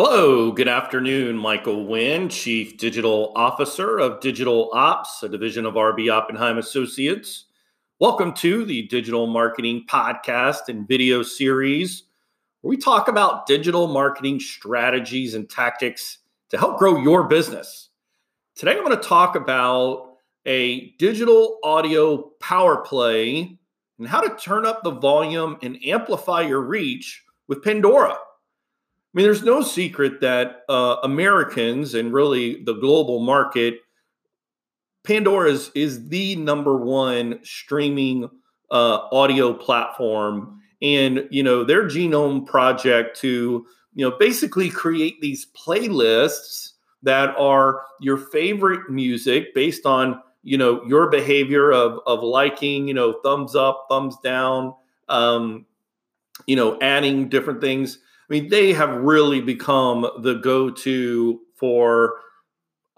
Hello, good afternoon. Michael Wynn, Chief Digital Officer of Digital Ops, a division of RB Oppenheim Associates. Welcome to the Digital Marketing Podcast and video series, where we talk about digital marketing strategies and tactics to help grow your business. Today, I'm going to talk about a digital audio power play and how to turn up the volume and amplify your reach with Pandora. I mean, there's no secret that uh, Americans and really the global market, Pandora is, is the number one streaming uh, audio platform. And, you know, their genome project to, you know, basically create these playlists that are your favorite music based on, you know, your behavior of, of liking, you know, thumbs up, thumbs down, um, you know, adding different things I mean, they have really become the go to for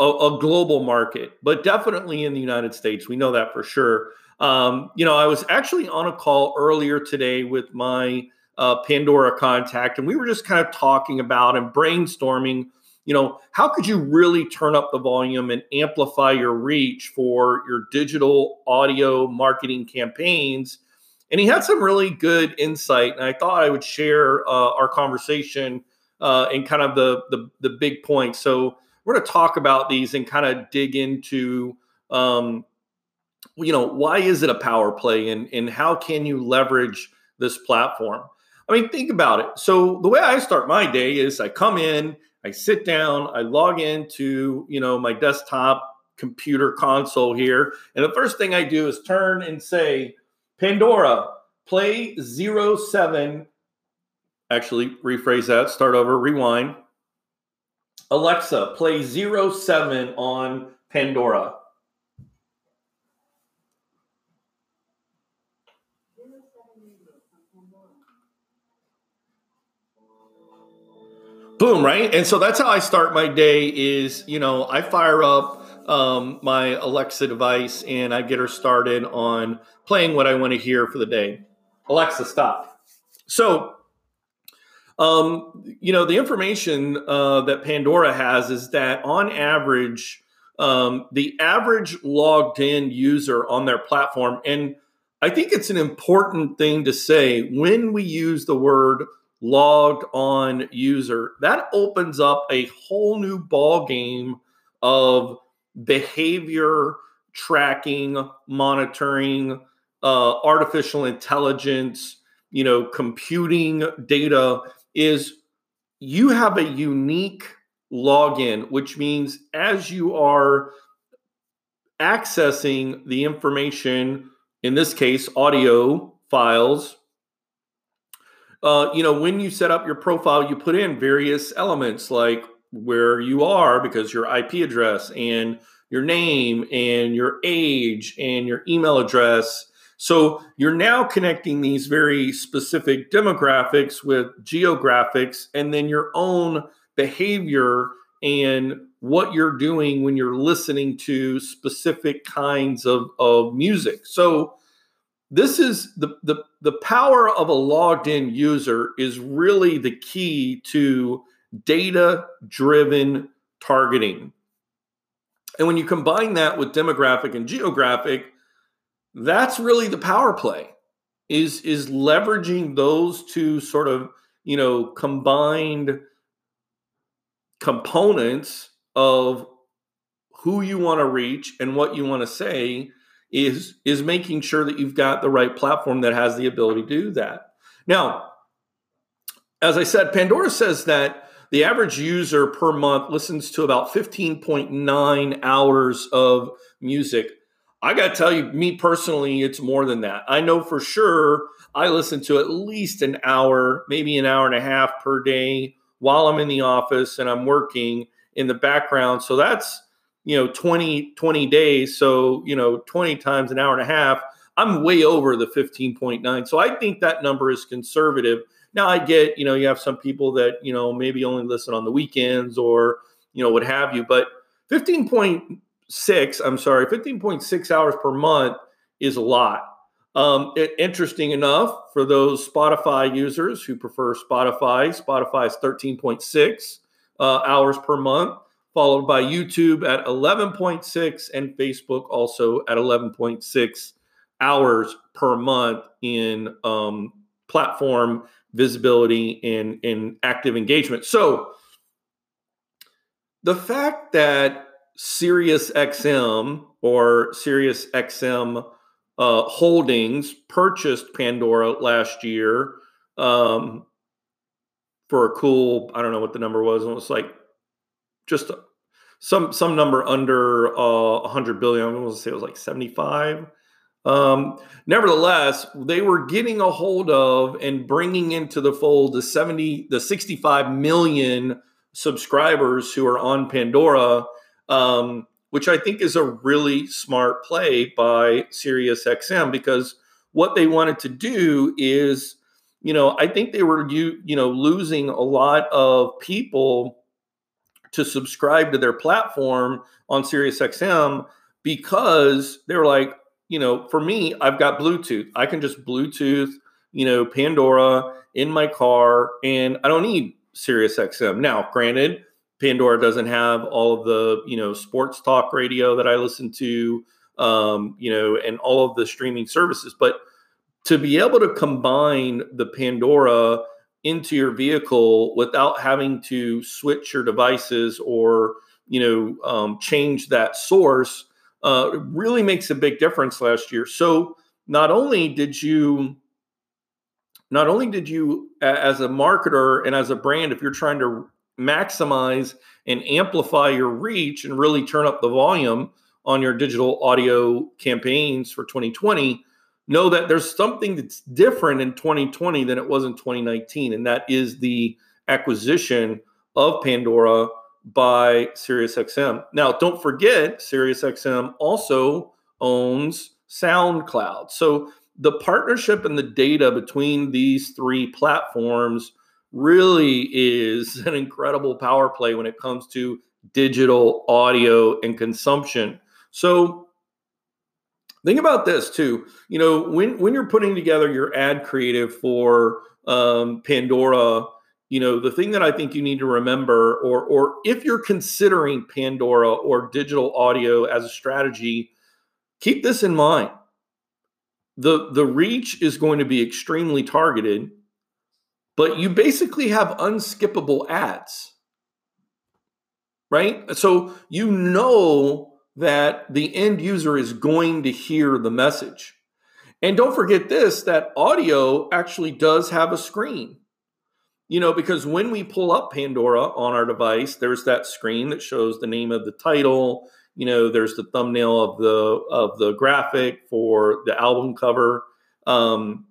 a, a, global market, but definitely in the United States. We know that for sure. Um, you know, I was actually on a call earlier today with my uh, Pandora contact, and we were just kind of talking about and brainstorming. You know, how could you really turn up the volume and amplify your reach for your digital audio marketing campaigns? And he had some really good insight. And I thought I would share uh, our conversation uh, and kind of the, the, the big points. So we're going to talk about these and kind of dig into, um, you know, why is it a power play and and how can you leverage this platform? I mean, think about it. So the way I start my day is I come in, I sit down, I log into you know my desktop computer console here, and the first thing I do is turn and say Pandora, play zero seven. Actually, rephrase that, start over, rewind. Alexa, play zero seven on Pandora. Boom, right? And so that's how I start my day is, you know, I fire up um, my Alexa device and I get her started on playing what I want to hear for the day. Alexa, stop. So, um, you know, the information uh, that Pandora has is that on average, um, the average logged in user on their platform, and I think it's an important thing to say when we use the word logged on user, that opens up a whole new ball game of behavior tracking, monitoring, uh, artificial intelligence, you know, computing data is you have a unique login, which means as you are accessing the information, in this case, audio files, uh, you know, when you set up your profile, you put in various elements like where you are because your IP address and your name and your age and your email address. So you're now connecting these very specific demographics with geographics and then your own behavior and what you're doing when you're listening to specific kinds of, of music. So this is the, the the power of a logged in user is really the key to data driven targeting. And when you combine that with demographic and geographic, that's really the power play is is leveraging those two sort of, you know, combined components of who you want to reach and what you want to say is is making sure that you've got the right platform that has the ability to do that. Now, as I said, Pandora says that the average user per month listens to about 15.9 hours of music. I got to tell you, me personally, it's more than that. I know for sure I listen to at least an hour, maybe an hour and a half per day while I'm in the office and I'm working in the background. So that's, you know, 20, 20 days. So, you know, 20 times an hour and a half. I'm way over the 15.9. So I think that number is conservative. Now I get, you know, you have some people that, you know, maybe only listen on the weekends or, you know, what have you, but 15.6, I'm sorry, 15.6 hours per month is a lot. Um, it, interesting enough, for those Spotify users who prefer Spotify, Spotify is 13.6. uh, hours per month, followed by YouTube at 11.6 and Facebook also at 11.6 hours per month in um, platform visibility and, and active engagement. So the fact that SiriusXM or SiriusXM uh, Holdings purchased Pandora last year um, for a cool, I don't know what the number was. It was like just some some number under uh, 100 billion. I'm going to say it was like 75. Um, nevertheless, they were getting a hold of and bringing into the fold the 70, the 65 million subscribers who are on Pandora, um, which I think is a really smart play by SiriusXM because what they wanted to do is, you know, I think they were you you know losing a lot of people to subscribe to their platform on SiriusXM because they were like, you know, for me, I've got Bluetooth. I can just Bluetooth, you know, Pandora in my car, and I don't need Sirius XM. Now, granted, Pandora doesn't have all of the, you know, sports talk radio that I listen to, um, you know, and all of the streaming services, but to be able to combine the Pandora into your vehicle without having to switch your devices or, you know, um, change that source uh, really makes a big difference last year. So not only did you not only did you as a marketer and as a brand if you're trying to maximize and amplify your reach and really turn up the volume on your digital audio campaigns for 2020 know that there's something that's different in 2020 than it was in 2019 and that is the acquisition of pandora by SiriusXM. Now, don't forget, SiriusXM also owns SoundCloud. So the partnership and the data between these three platforms really is an incredible power play when it comes to digital audio and consumption. So think about this too. You know, when when you're putting together your ad creative for um, Pandora you know the thing that i think you need to remember or or if you're considering pandora or digital audio as a strategy keep this in mind. The the reach is going to be extremely targeted but you basically have unskippable ads. Right? So you know that the end user is going to hear the message. And don't forget this that audio actually does have a screen you know, because when we pull up Pandora on our device, there's that screen that shows the name of the title. You know, there's the thumbnail of the of the graphic for the album cover. Um,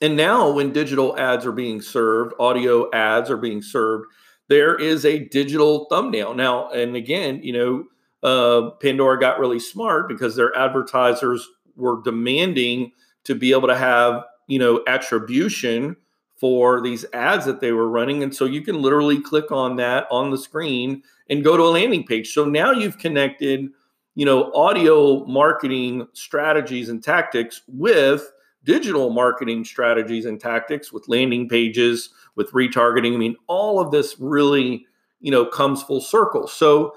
and now, when digital ads are being served, audio ads are being served, there is a digital thumbnail now. And again, you know, uh, Pandora got really smart because their advertisers were demanding to be able to have you know attribution for these ads that they were running. And so you can literally click on that on the screen and go to a landing page. So now you've connected, you know, audio marketing strategies and tactics with digital marketing strategies and tactics with landing pages, with retargeting. I mean, all of this really, you know, comes full circle. So,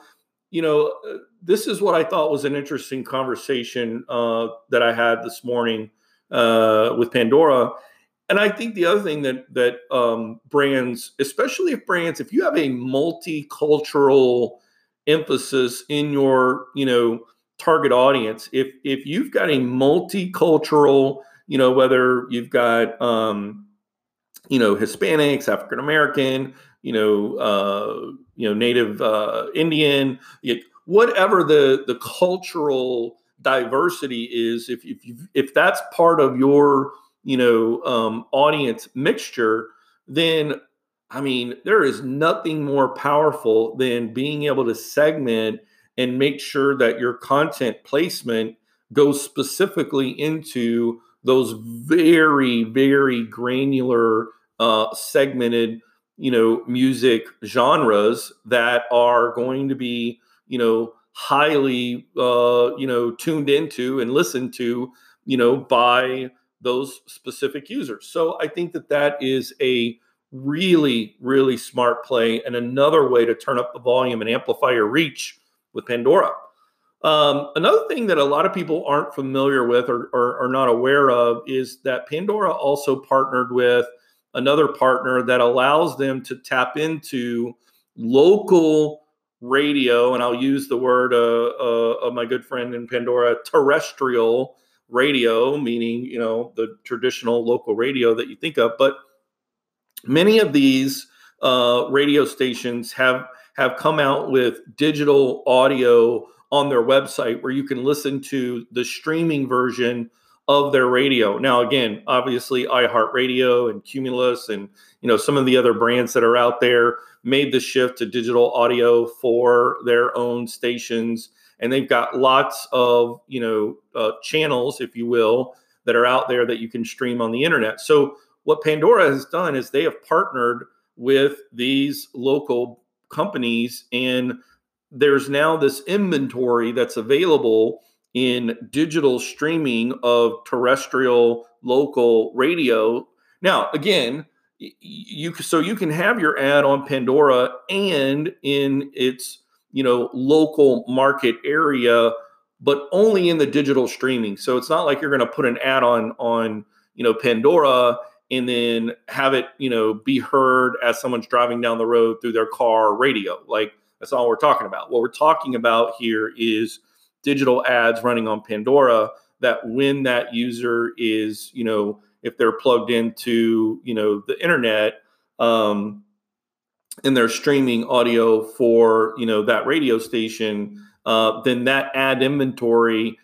you know, uh, this is what I thought was an interesting conversation uh, that I had this morning uh, with Pandora and I think the other thing that that um, brands, especially if brands, if you have a multicultural emphasis in your, you know, target audience, if if you've got a multicultural, you know, whether you've got, um, you know, Hispanics, African American, you know, uh, you know, Native uh, Indian, whatever the the cultural diversity is, if if you, if that's part of your you know um, audience mixture then i mean there is nothing more powerful than being able to segment and make sure that your content placement goes specifically into those very very granular uh, segmented you know music genres that are going to be you know highly uh, you know tuned into and listened to you know by those specific users. So I think that that is a really, really smart play and another way to turn up the volume and amplify your reach with Pandora. Um, another thing that a lot of people aren't familiar with or, or are not aware of is that Pandora also partnered with another partner that allows them to tap into local radio, and I'll use the word uh, uh, of my good friend in Pandora, terrestrial radio, meaning you know the traditional local radio that you think of. But many of these uh, radio stations have have come out with digital audio on their website where you can listen to the streaming version of their radio. Now, again, obviously iHeartRadio and Cumulus and you know some of the other brands that are out there made the shift to digital audio for their own stations, and they've got lots of you know uh, channels, if you will, that are out there that you can stream on the internet. So what Pandora has done is they have partnered with these local companies and there's now this inventory that's available in digital streaming of terrestrial local radio. Now, again, you so you can have your ad on Pandora and in its you know local market area, but only in the digital streaming. So it's not like you're going to put an ad on on you know Pandora and then have it you know be heard as someone's driving down the road through their car radio. Like that's all we're talking about. What we're talking about here is digital ads running on Pandora that when that user is, you know, if they're plugged into, you know, the internet, um, and they're streaming audio for, you know, that radio station, uh, then that ad inventory,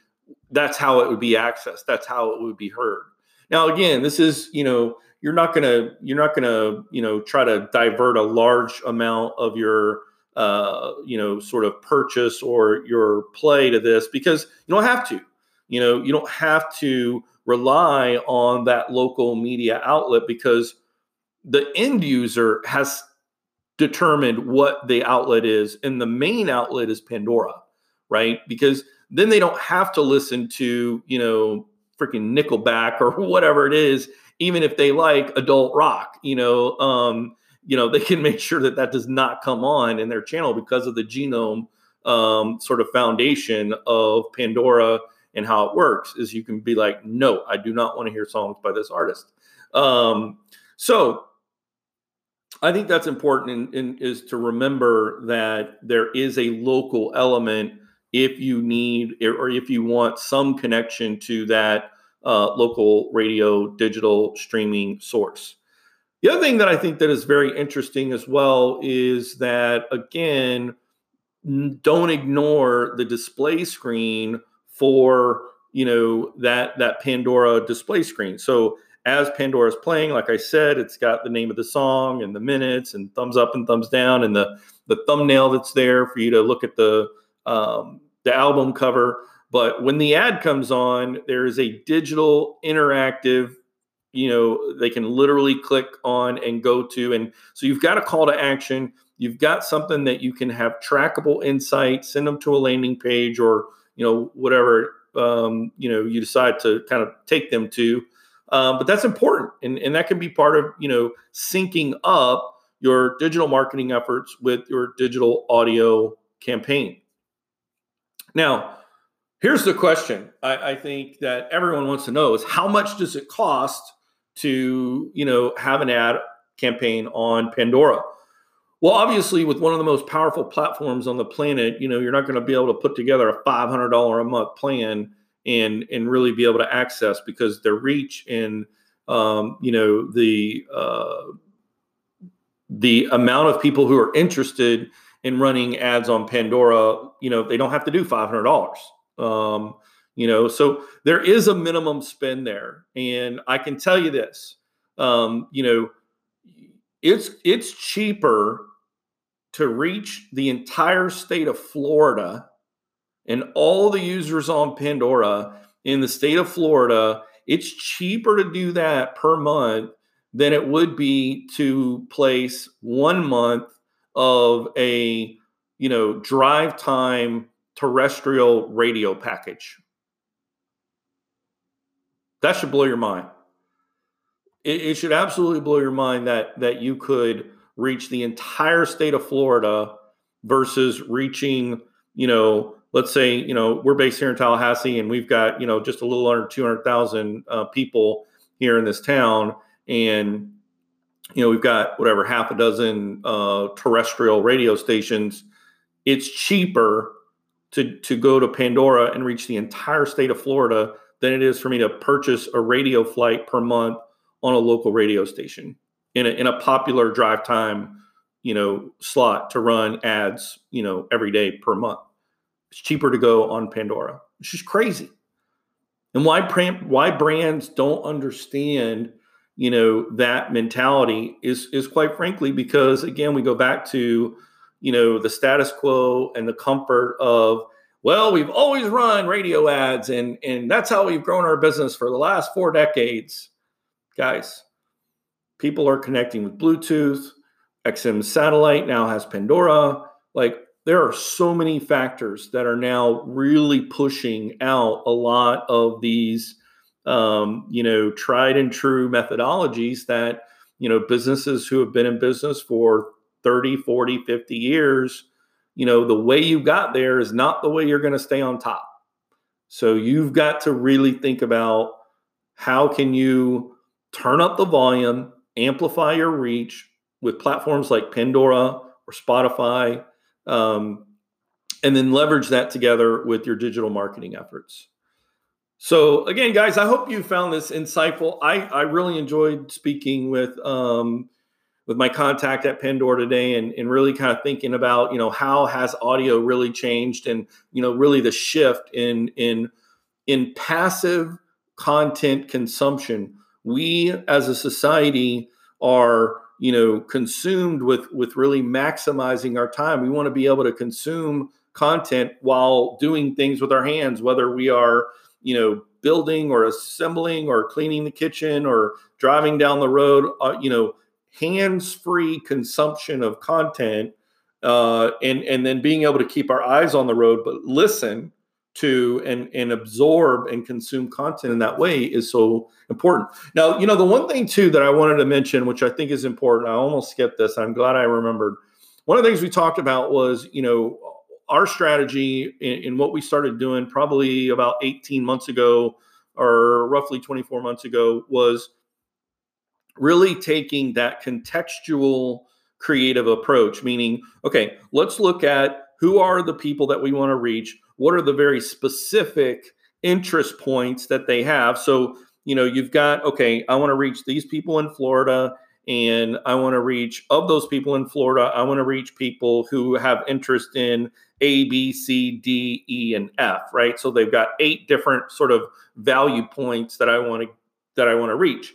that's how it would be accessed. That's how it would be heard. Now, again, this is, you know, you're not gonna, you're not gonna, you know, try to divert a large amount of your uh, you know, sort of purchase or your play to this because you don't have to. You know, you don't have to rely on that local media outlet because the end user has determined what the outlet is, and the main outlet is Pandora, right? Because then they don't have to listen to, you know, freaking Nickelback or whatever it is, even if they like adult rock, you know. Um, you know they can make sure that that does not come on in their channel because of the genome um, sort of foundation of pandora and how it works is you can be like no i do not want to hear songs by this artist um, so i think that's important in, in, is to remember that there is a local element if you need or if you want some connection to that uh, local radio digital streaming source the other thing that I think that is very interesting as well is that again, don't ignore the display screen for you know that that Pandora display screen. So as Pandora is playing, like I said, it's got the name of the song and the minutes and thumbs up and thumbs down and the the thumbnail that's there for you to look at the um, the album cover. But when the ad comes on, there is a digital interactive you know they can literally click on and go to. And so you've got a call to action. You've got something that you can have trackable insights send them to a landing page or you know whatever um, you know you decide to kind of take them to um, but that's important and, and that can be part of you know syncing up your digital marketing efforts with your digital audio campaign now here's the question I, I think that everyone wants to know is how much does it cost to you know have an ad campaign on Pandora. Well, obviously, with one of the most powerful platforms on the planet, you know you're not going to be able to put together a five hundred dollar a month plan and and really be able to access because their reach and um, you know the uh, the amount of people who are interested in running ads on Pandora, you know, they don't have to do five hundred dollars. Um, you know so there is a minimum spend there and i can tell you this um, you know it's it's cheaper to reach the entire state of florida and all the users on pandora in the state of florida it's cheaper to do that per month than it would be to place one month of a you know drive time terrestrial radio package that should blow your mind. it, it should absolutely blow your mind that that you could reach the entire state of Florida versus reaching, you know, let's say, you know, we're based here in Tallahassee and we've got, you know, just a little under 200,000 uh, people here in this town. And, you know, we've got whatever, half a dozen uh, terrestrial radio stations. It's cheaper to, to go to Pandora and reach the entire state of Florida than it is for me to purchase a radio flight per month on a local radio station in a, in a popular drive time, you know, slot to run ads, you know, every day per month. It's cheaper to go on Pandora. It's just crazy. And why why brands don't understand, you know, that mentality is is quite frankly because again we go back to, you know, the status quo and the comfort of well, we've always run radio ads and and that's how we've grown our business for the last 4 decades. Guys, people are connecting with Bluetooth. XM satellite now has Pandora. Like there are so many factors that are now really pushing out a lot of these, um, you know, tried and true methodologies that, you know, businesses who have been in business for 30, 40, 50 years, you know, the way you got there is not the way you're going to stay on top. So you've got to really think about how can you turn up the volume, amplify your reach with platforms like Pandora or Spotify, um, and then leverage that together with your digital marketing efforts. So again, guys, I hope you found this insightful. I, I really enjoyed speaking with um, with my contact at Pandora today and, and really kind of thinking about, you know, how has audio really changed and, you know, really the shift in in in passive content consumption we as a society are you know consumed with with really maximizing our time. We want to be able to consume content while doing things with our hands whether we are you know building or assembling or cleaning the kitchen or driving down the road uh, you know hands free consumption of content uh, and and then being able to keep our eyes on the road but listen to and and absorb and consume content in that way is so important. Now, you know, the one thing too that I wanted to mention, which I think is important, I almost skipped this. I'm glad I remembered. One of the things we talked about was, you know, our strategy in, in what we started doing probably about 18 months ago or roughly 24 months ago was really taking that contextual creative approach, meaning, okay, let's look at who are the people that we want to reach what are the very specific interest points that they have? So you know you've got okay i want to reach these people in florida and i want to reach of those people in florida i want to reach people who have interest in a b c d e and f right? So they've got eight different sort of value points that i want to that i want to reach.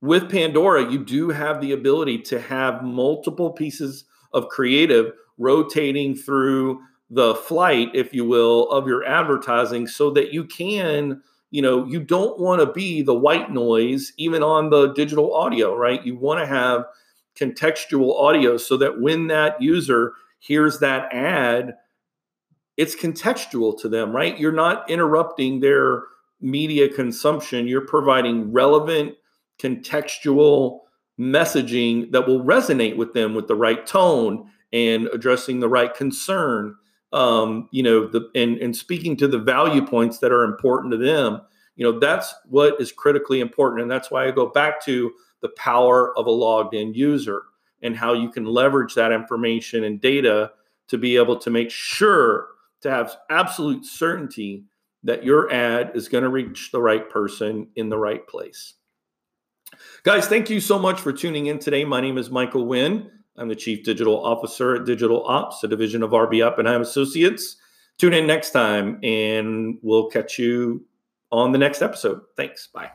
With pandora you do have the ability to have multiple pieces of creative rotating through the flight, if you will, of your advertising so that you can, you know, you don't want to be the white noise even on the digital audio, right? You want to have contextual audio so that when that user hears that ad, it's contextual to them, right? You're not interrupting their media consumption, you're providing relevant contextual messaging that will resonate with them with the right tone and addressing the right concern um, you know, the and and speaking to the value points that are important to them. You know, that's what is critically important, and that's why I go back to the power of a logged in user and how you can leverage that information and data to be able to make sure to have absolute certainty that your ad is going to reach the right person in the right place. Guys, thank you so much for tuning in today. My name is Michael Wynn. I'm the Chief Digital Officer at Digital Ops, a division of RB Oppenheim Associates. Tune in next time and we'll catch you on the next episode. Thanks. Bye.